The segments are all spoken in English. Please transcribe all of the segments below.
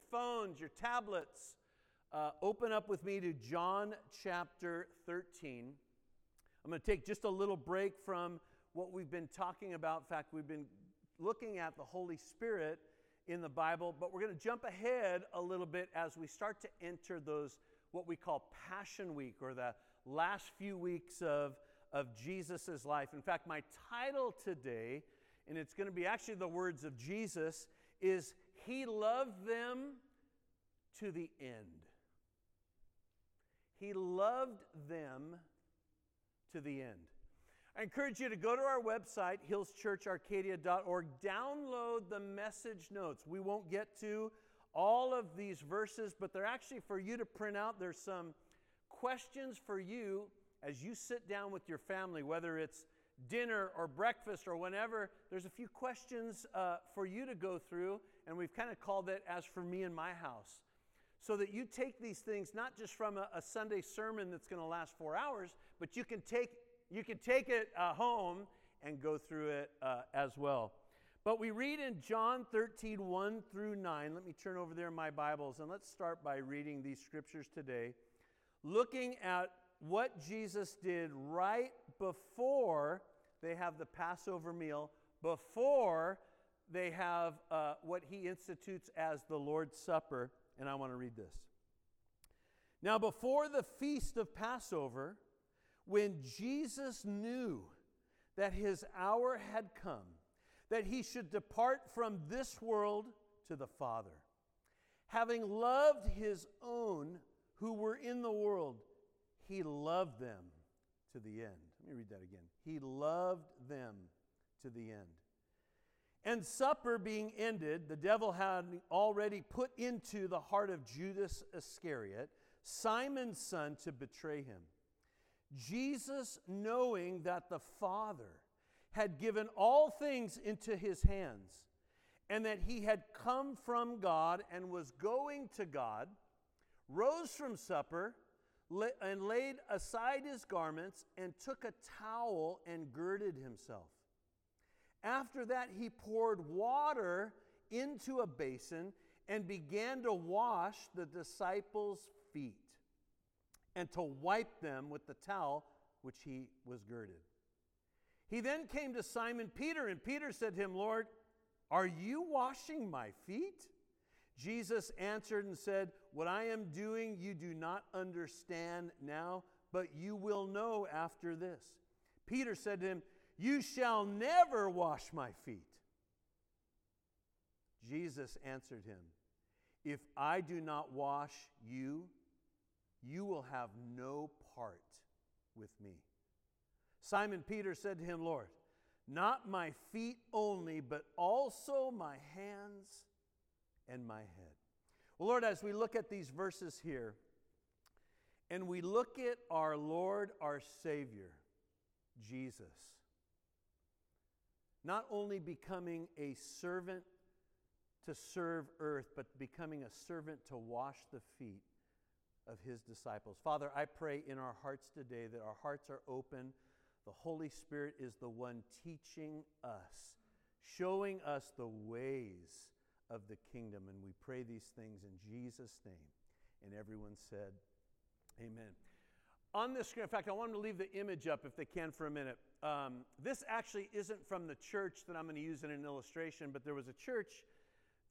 your phones, your tablets, uh, open up with me to John chapter 13. I'm going to take just a little break from what we've been talking about. In fact, we've been looking at the Holy Spirit in the Bible, but we're going to jump ahead a little bit as we start to enter those what we call Passion Week or the last few weeks of, of Jesus' life. In fact, my title today, and it's going to be actually the words of Jesus, is He loved them to the end. He loved them to the end. I encourage you to go to our website, hillschurcharcadia.org, download the message notes. We won't get to all of these verses, but they're actually for you to print out. There's some questions for you as you sit down with your family, whether it's dinner or breakfast or whenever. There's a few questions uh, for you to go through, and we've kind of called it as for me in my house. So that you take these things not just from a, a Sunday sermon that's going to last four hours, but you can take you can take it uh, home and go through it uh, as well. But we read in John 13, 1 through 9. Let me turn over there in my Bibles and let's start by reading these scriptures today, looking at what Jesus did right before they have the Passover meal, before they have uh, what he institutes as the Lord's Supper. And I want to read this. Now, before the feast of Passover, when Jesus knew that his hour had come, that he should depart from this world to the Father, having loved his own who were in the world, he loved them to the end. Let me read that again. He loved them to the end. And supper being ended, the devil had already put into the heart of Judas Iscariot, Simon's son, to betray him. Jesus, knowing that the Father had given all things into his hands, and that he had come from God and was going to God, rose from supper and laid aside his garments and took a towel and girded himself. After that, he poured water into a basin and began to wash the disciples' feet and to wipe them with the towel which he was girded. He then came to Simon Peter, and Peter said to him, Lord, are you washing my feet? Jesus answered and said, What I am doing you do not understand now, but you will know after this. Peter said to him, You shall never wash my feet. Jesus answered him, If I do not wash you, you will have no part with me. Simon Peter said to him, Lord, not my feet only, but also my hands and my head. Well, Lord, as we look at these verses here, and we look at our Lord, our Savior, Jesus, not only becoming a servant to serve earth, but becoming a servant to wash the feet of his disciples. Father, I pray in our hearts today that our hearts are open. The Holy Spirit is the one teaching us, showing us the ways of the kingdom. And we pray these things in Jesus' name. And everyone said, Amen. On this screen, in fact, I want them to leave the image up if they can for a minute. Um, this actually isn't from the church that I'm going to use in an illustration, but there was a church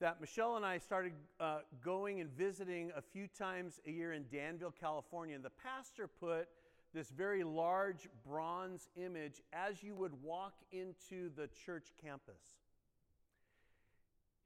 that Michelle and I started uh, going and visiting a few times a year in Danville, California. And the pastor put this very large bronze image as you would walk into the church campus.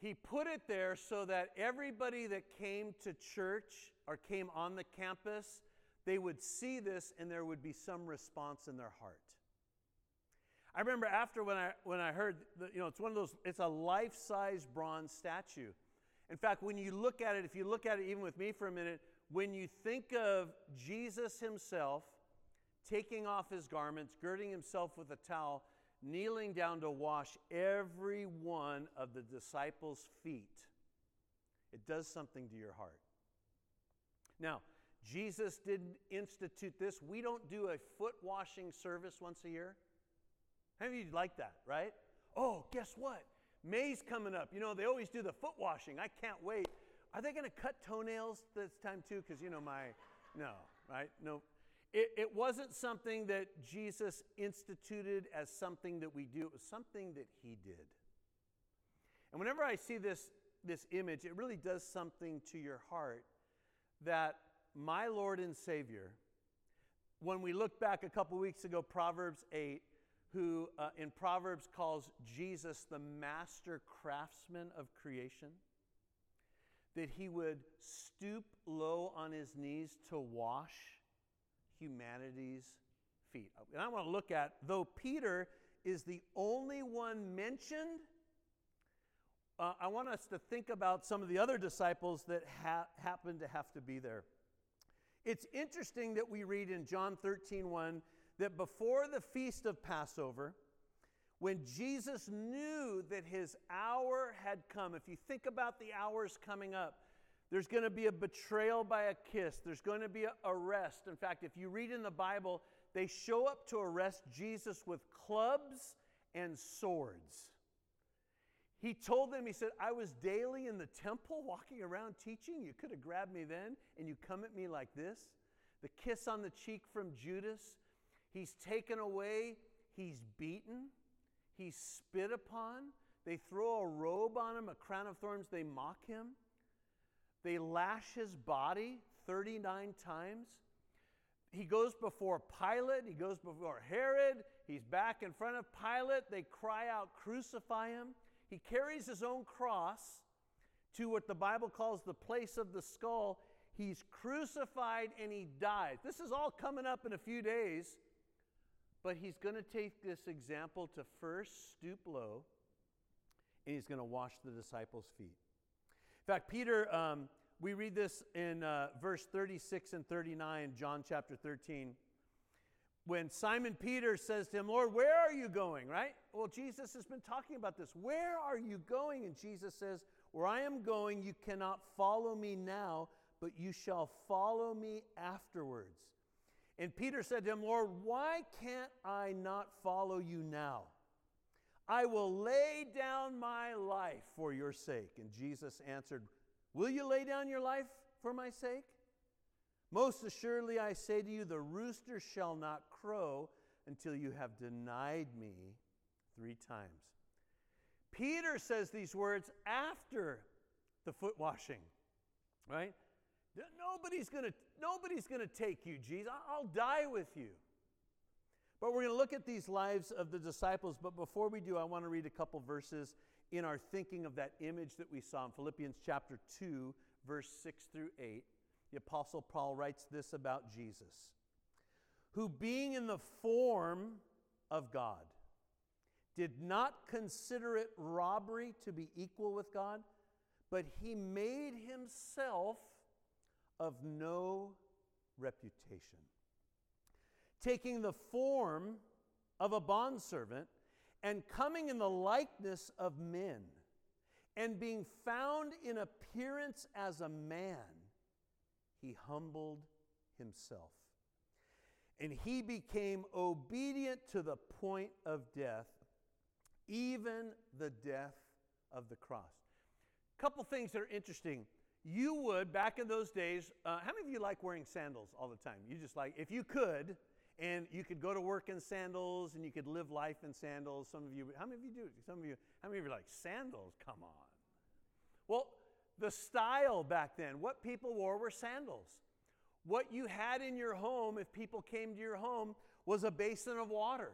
He put it there so that everybody that came to church or came on the campus, they would see this and there would be some response in their heart. I remember after when I, when I heard, that, you know, it's one of those, it's a life size bronze statue. In fact, when you look at it, if you look at it even with me for a minute, when you think of Jesus himself taking off his garments, girding himself with a towel, kneeling down to wash every one of the disciples' feet, it does something to your heart. Now, Jesus didn't institute this. We don't do a foot washing service once a year. How many of you like that, right? Oh, guess what? May's coming up. You know, they always do the foot washing. I can't wait. are they going to cut toenails this time too? Because, you know, my, no, right? No. It, it wasn't something that Jesus instituted as something that we do, it was something that he did. And whenever I see this, this image, it really does something to your heart that my Lord and Savior, when we look back a couple weeks ago, Proverbs 8, who uh, in Proverbs calls Jesus the master craftsman of creation, that he would stoop low on his knees to wash humanity's feet. And I want to look at, though Peter is the only one mentioned, uh, I want us to think about some of the other disciples that ha- happen to have to be there. It's interesting that we read in John 13 1 that before the feast of Passover, when Jesus knew that his hour had come, if you think about the hours coming up, there's going to be a betrayal by a kiss. There's going to be an arrest. In fact, if you read in the Bible, they show up to arrest Jesus with clubs and swords. He told them, He said, I was daily in the temple walking around teaching. You could have grabbed me then, and you come at me like this. The kiss on the cheek from Judas. He's taken away, he's beaten, he's spit upon. They throw a robe on him, a crown of thorns. They mock him. They lash his body 39 times. He goes before Pilate, he goes before Herod, he's back in front of Pilate. They cry out, Crucify him. He carries his own cross to what the Bible calls the place of the skull. He's crucified and he dies. This is all coming up in a few days, but he's going to take this example to first stoop low and he's going to wash the disciples' feet. In fact, Peter, um, we read this in uh, verse 36 and 39, John chapter 13. When Simon Peter says to him, Lord, where are you going? Right? Well, Jesus has been talking about this. Where are you going? And Jesus says, Where I am going, you cannot follow me now, but you shall follow me afterwards. And Peter said to him, Lord, why can't I not follow you now? I will lay down my life for your sake. And Jesus answered, Will you lay down your life for my sake? Most assuredly, I say to you, the rooster shall not crow until you have denied me three times. Peter says these words after the foot washing, right? Nobody's to nobody's to take you, Jesus. I'll die with you. But we're to look at these lives of the disciples. But before we do, I want to read a couple verses in our thinking of that image that we saw in Philippians chapter 2, verse 6 through 8. The Apostle Paul writes this about Jesus, who being in the form of God, did not consider it robbery to be equal with God, but he made himself of no reputation taking the form of a bondservant and coming in the likeness of men, and being found in appearance as a man, he humbled himself. And he became obedient to the point of death, even the death of the cross. A couple things that are interesting. You would, back in those days, uh, how many of you like wearing sandals all the time? You just like, if you could, and you could go to work in sandals and you could live life in sandals. Some of you, how many of you do? Some of you, how many of you like, sandals? Come on. Well, the style back then, what people wore were sandals. What you had in your home, if people came to your home, was a basin of water.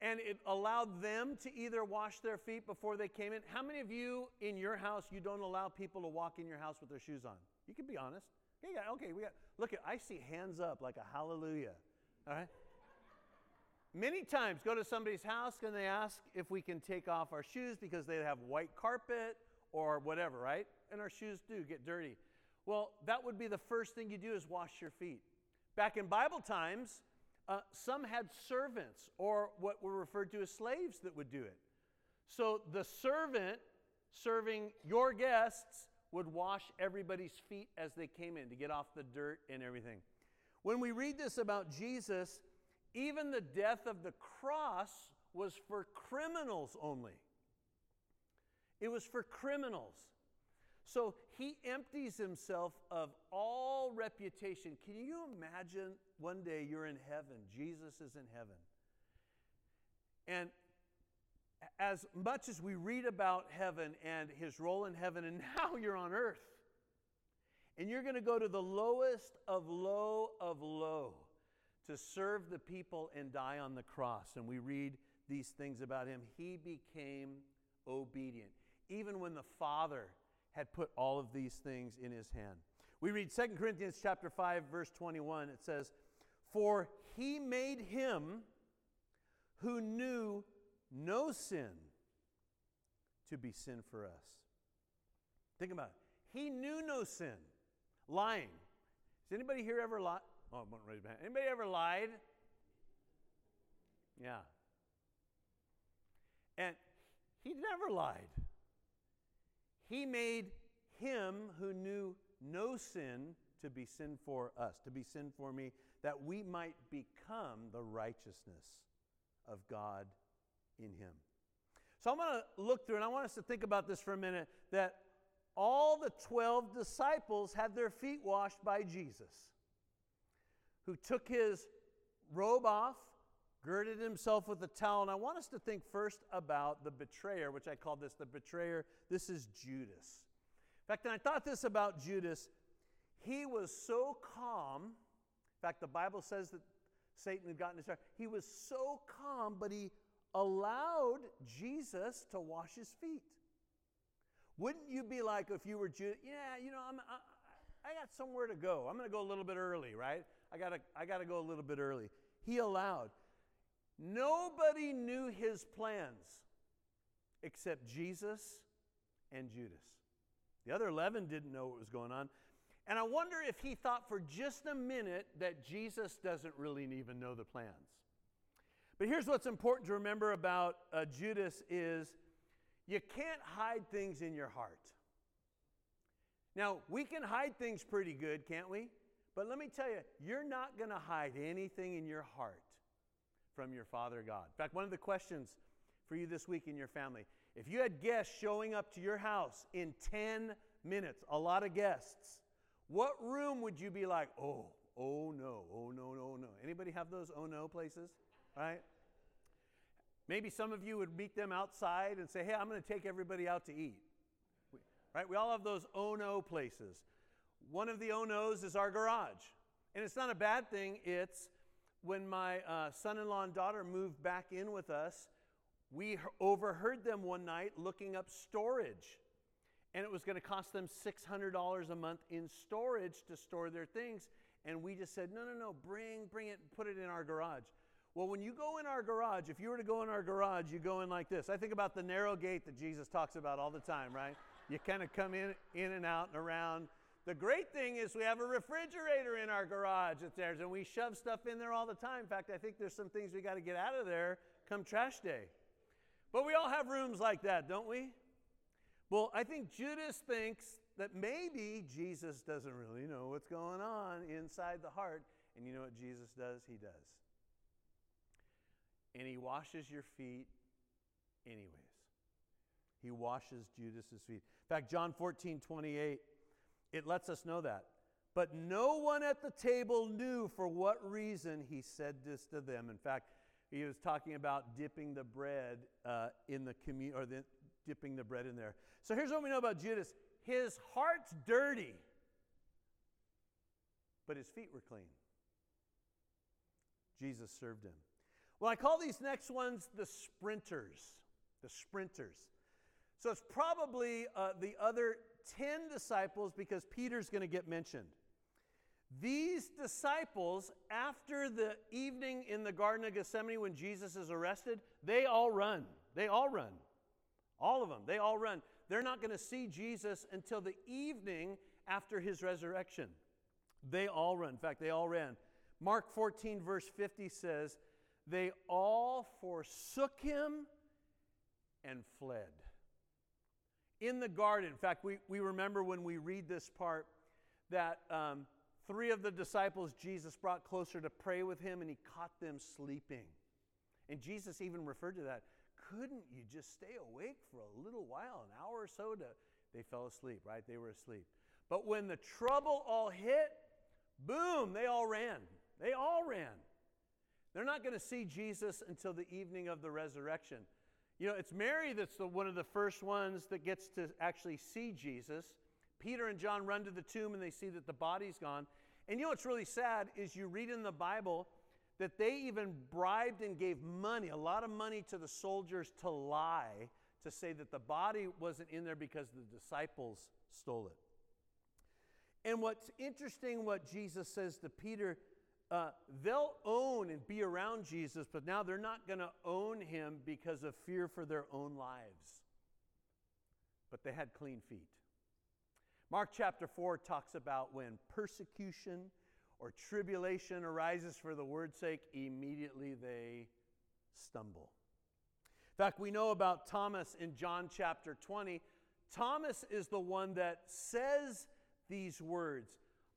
And it allowed them to either wash their feet before they came in. How many of you in your house, you don't allow people to walk in your house with their shoes on? You can be honest. Yeah, okay, we got, look at, I see hands up like a hallelujah. All right? Many times go to somebody's house and they ask if we can take off our shoes because they have white carpet or whatever, right? And our shoes do get dirty. Well, that would be the first thing you do is wash your feet. Back in Bible times, uh, some had servants or what were referred to as slaves that would do it. So the servant serving your guests would wash everybody's feet as they came in to get off the dirt and everything. When we read this about Jesus, even the death of the cross was for criminals only. It was for criminals. So he empties himself of all reputation. Can you imagine one day you're in heaven? Jesus is in heaven. And as much as we read about heaven and his role in heaven, and now you're on earth, and you're going to go to the lowest of low of low to serve the people and die on the cross. And we read these things about him. He became obedient, even when the Father had put all of these things in his hand. We read 2 Corinthians chapter 5 verse 21. It says, "For he made him who knew no sin to be sin for us." Think about it. He knew no sin. Lying. Has anybody here ever lied? Oh, I'm raise my hand. Anybody ever lied? Yeah. And he never lied. He made him who knew no sin to be sin for us, to be sin for me, that we might become the righteousness of God in him. So I'm going to look through, and I want us to think about this for a minute that all the 12 disciples had their feet washed by Jesus, who took his robe off, girded himself with a towel. And I want us to think first about the betrayer, which I call this the betrayer. This is Judas. In fact, and I thought this about Judas. He was so calm. In fact, the Bible says that Satan had gotten his heart. He was so calm, but he allowed Jesus to wash his feet. Wouldn't you be like if you were Judas? Yeah, you know, I'm, I, I got somewhere to go. I'm going to go a little bit early, right? I got to I got to go a little bit early. He allowed. Nobody knew his plans except Jesus and Judas. The other 11 didn't know what was going on. And I wonder if he thought for just a minute that Jesus doesn't really even know the plans. But here's what's important to remember about uh, Judas is you can't hide things in your heart. Now, we can hide things pretty good, can't we? But let me tell you, you're not going to hide anything in your heart from your Father God. In fact, one of the questions for you this week in your family if you had guests showing up to your house in 10 minutes, a lot of guests, what room would you be like, oh, oh no, oh no, no, no? Anybody have those oh no places? Right? Maybe some of you would meet them outside and say, hey, I'm going to take everybody out to eat. Right? We all have those oh no places. One of the oh no's is our garage. And it's not a bad thing, it's when my uh, son in law and daughter moved back in with us, we overheard them one night looking up storage. And it was going to cost them $600 a month in storage to store their things. And we just said, no, no, no, bring, bring it, put it in our garage. Well, when you go in our garage, if you were to go in our garage, you go in like this. I think about the narrow gate that Jesus talks about all the time, right? You kind of come in, in and out and around. The great thing is we have a refrigerator in our garage that's there, and we shove stuff in there all the time. In fact, I think there's some things we got to get out of there come trash day. But we all have rooms like that, don't we? Well, I think Judas thinks that maybe Jesus doesn't really know what's going on inside the heart. And you know what Jesus does? He does. And he washes your feet anyways. He washes Judas's feet. In fact, John 14, 28 it lets us know that. But no one at the table knew for what reason he said this to them. In fact, he was talking about dipping the bread uh, in the communion, or the, dipping the bread in there. So here's what we know about Judas his heart's dirty, but his feet were clean. Jesus served him. Well, I call these next ones the sprinters. The sprinters. So it's probably uh, the other 10 disciples because Peter's going to get mentioned. These disciples, after the evening in the Garden of Gethsemane when Jesus is arrested, they all run. They all run. All of them. They all run. They're not going to see Jesus until the evening after his resurrection. They all run. In fact, they all ran. Mark 14, verse 50 says, They all forsook him and fled in the garden. In fact, we, we remember when we read this part that um, three of the disciples Jesus brought closer to pray with him and he caught them sleeping. And Jesus even referred to that. Couldn't you just stay awake for a little while, an hour or so, to they fell asleep, right? They were asleep. But when the trouble all hit, boom, they all ran. They all ran. They're not going to see Jesus until the evening of the resurrection. You know, it's Mary that's the, one of the first ones that gets to actually see Jesus. Peter and John run to the tomb and they see that the body's gone. And you know what's really sad is you read in the Bible that they even bribed and gave money, a lot of money to the soldiers to lie, to say that the body wasn't in there because the disciples stole it. And what's interesting, what Jesus says to Peter, uh, they'll own and be around Jesus, but now they're not going to own him because of fear for their own lives. But they had clean feet. Mark chapter 4 talks about when persecution or tribulation arises for the word's sake, immediately they stumble. In fact, we know about Thomas in John chapter 20. Thomas is the one that says these words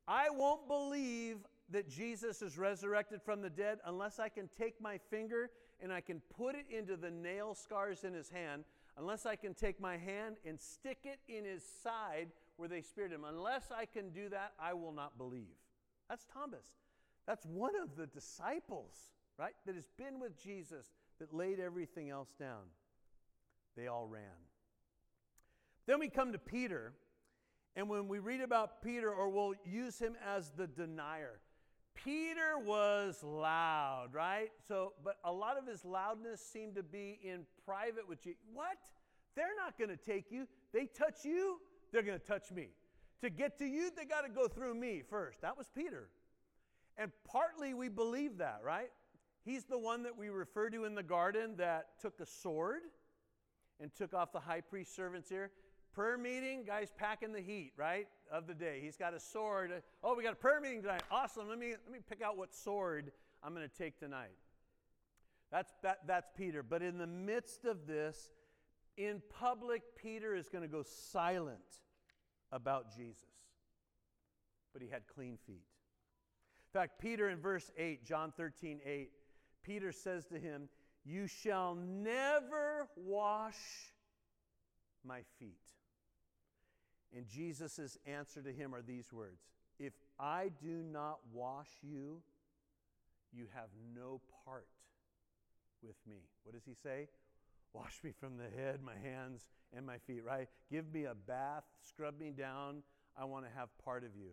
I won't believe that Jesus is resurrected from the dead unless I can take my finger and I can put it into the nail scars in his hand, unless I can take my hand and stick it in his side where they speared him. Unless I can do that, I will not believe. That's Thomas. That's one of the disciples, right, that has been with Jesus, that laid everything else down. They all ran. Then we come to Peter, and when we read about Peter, or we'll use him as the denier, Peter was loud, right? So, but a lot of his loudness seemed to be in private with you. What? They're not going to take you. They touch you, they're going to touch me. To get to you, they got to go through me first. That was Peter. And partly we believe that, right? He's the one that we refer to in the garden that took a sword and took off the high priest's servant's ear. Prayer meeting, guys packing the heat, right, of the day. He's got a sword. Oh, we got a prayer meeting tonight. Awesome. Let me, let me pick out what sword I'm going to take tonight. That's, that, that's Peter. But in the midst of this, in public, Peter is going to go silent about Jesus. But he had clean feet. In fact, Peter in verse 8, John 13, 8, Peter says to him, You shall never wash my feet. And Jesus' answer to him are these words If I do not wash you, you have no part with me. What does he say? Wash me from the head, my hands, and my feet, right? Give me a bath, scrub me down. I want to have part of you.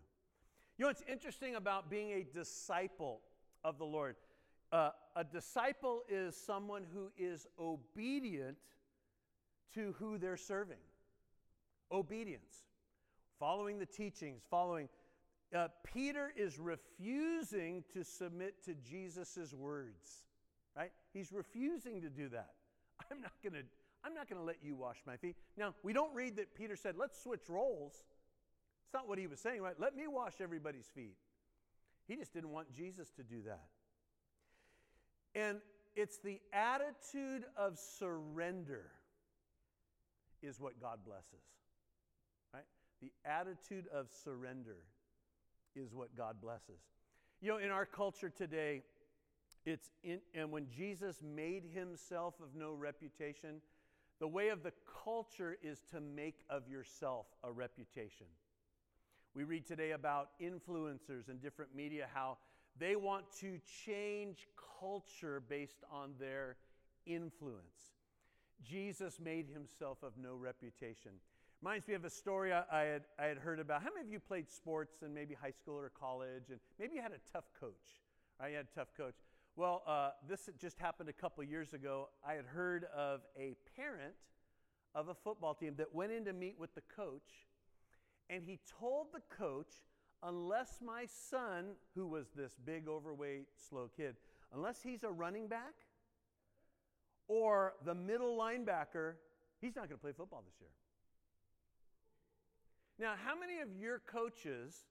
You know what's interesting about being a disciple of the Lord? Uh, a disciple is someone who is obedient to who they're serving. Obedience, following the teachings, following. Uh, Peter is refusing to submit to Jesus' words, right? He's refusing to do that. I'm not going to I'm not going to let you wash my feet. Now, we don't read that Peter said, let's switch roles. It's not what he was saying, right? Let me wash everybody's feet. He just didn't want Jesus to do that. And it's the attitude of surrender is what God blesses. Right? The attitude of surrender is what God blesses. You know, in our culture today, it's in, and when Jesus made himself of no reputation, the way of the culture is to make of yourself a reputation. We read today about influencers and different media, how they want to change culture based on their influence. Jesus made himself of no reputation. Reminds me of a story I had, I had heard about. How many of you played sports in maybe high school or college, and maybe you had a tough coach? Right? You had a tough coach. Well, uh, this just happened a couple years ago. I had heard of a parent of a football team that went in to meet with the coach, and he told the coach, unless my son, who was this big, overweight, slow kid, unless he's a running back or the middle linebacker, he's not going to play football this year. Now, how many of your coaches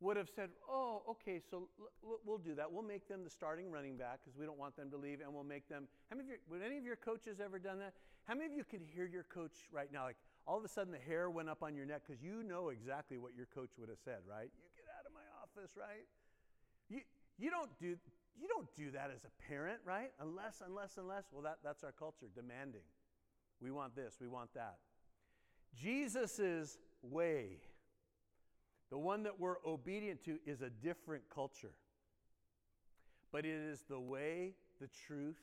would have said, Oh, okay, so l- l- we'll do that. We'll make them the starting running back because we don't want them to leave, and we'll make them. How many of your, would any of your coaches ever done that? How many of you can hear your coach right now? Like all of a sudden the hair went up on your neck because you know exactly what your coach would have said, right? You get out of my office, right? You, you don't do you don't do that as a parent, right? Unless, unless, unless. Well, that, that's our culture, demanding. We want this, we want that. Jesus' way, the one that we're obedient to, is a different culture. But it is the way, the truth,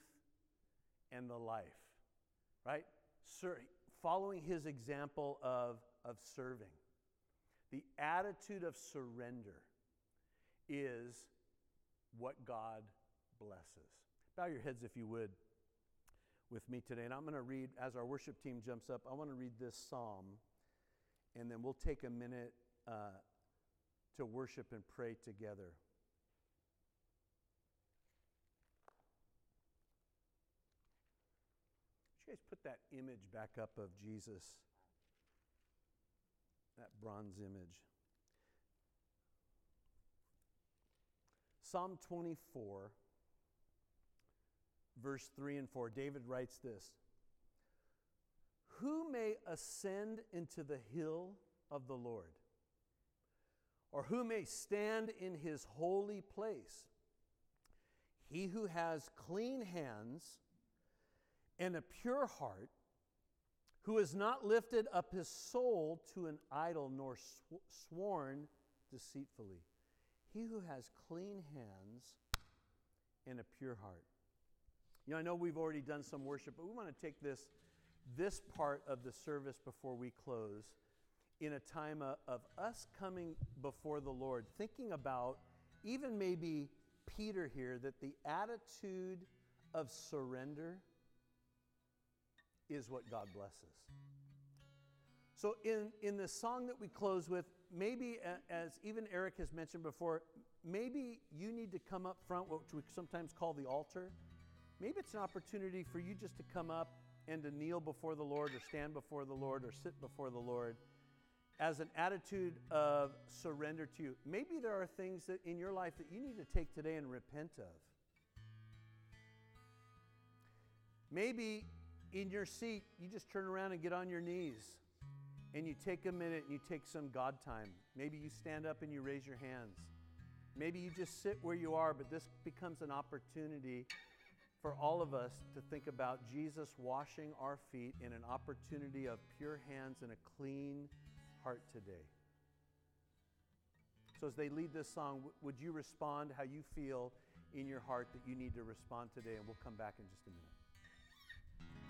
and the life, right? Sir, following his example of, of serving. The attitude of surrender is what God blesses. Bow your heads if you would with me today. And I'm going to read, as our worship team jumps up, I want to read this psalm, and then we'll take a minute uh, to worship and pray together. Would you guys put that image back up of Jesus? That bronze image. Psalm 24 verse 3 and 4, David writes this Who may ascend into the hill of the Lord? Or who may stand in his holy place? He who has clean hands and a pure heart, who has not lifted up his soul to an idol nor sw- sworn deceitfully. He who has clean hands and a pure heart. You know, I know we've already done some worship, but we want to take this, this part of the service before we close in a time of, us coming before the Lord, thinking about even maybe Peter here, that the attitude of surrender is what God blesses. So, in, in the song that we close with, maybe as even Eric has mentioned before, maybe you need to come up front, what we sometimes call the altar Maybe it's an opportunity for you just to come up and to kneel before the Lord or stand before the Lord or sit before the Lord as an attitude of surrender to you. Maybe there are things that in your life that you need to take today and repent of. Maybe in your seat, you just turn around and get on your knees and you take a minute and you take some God time. Maybe you stand up and you raise your hands. Maybe you just sit where you are, but this becomes an opportunity for all of us to think about Jesus washing our feet in an opportunity of pure hands and a clean heart today. So, as they lead this song, would you respond how you feel in your heart that you need to respond today? And we'll come back in just a minute.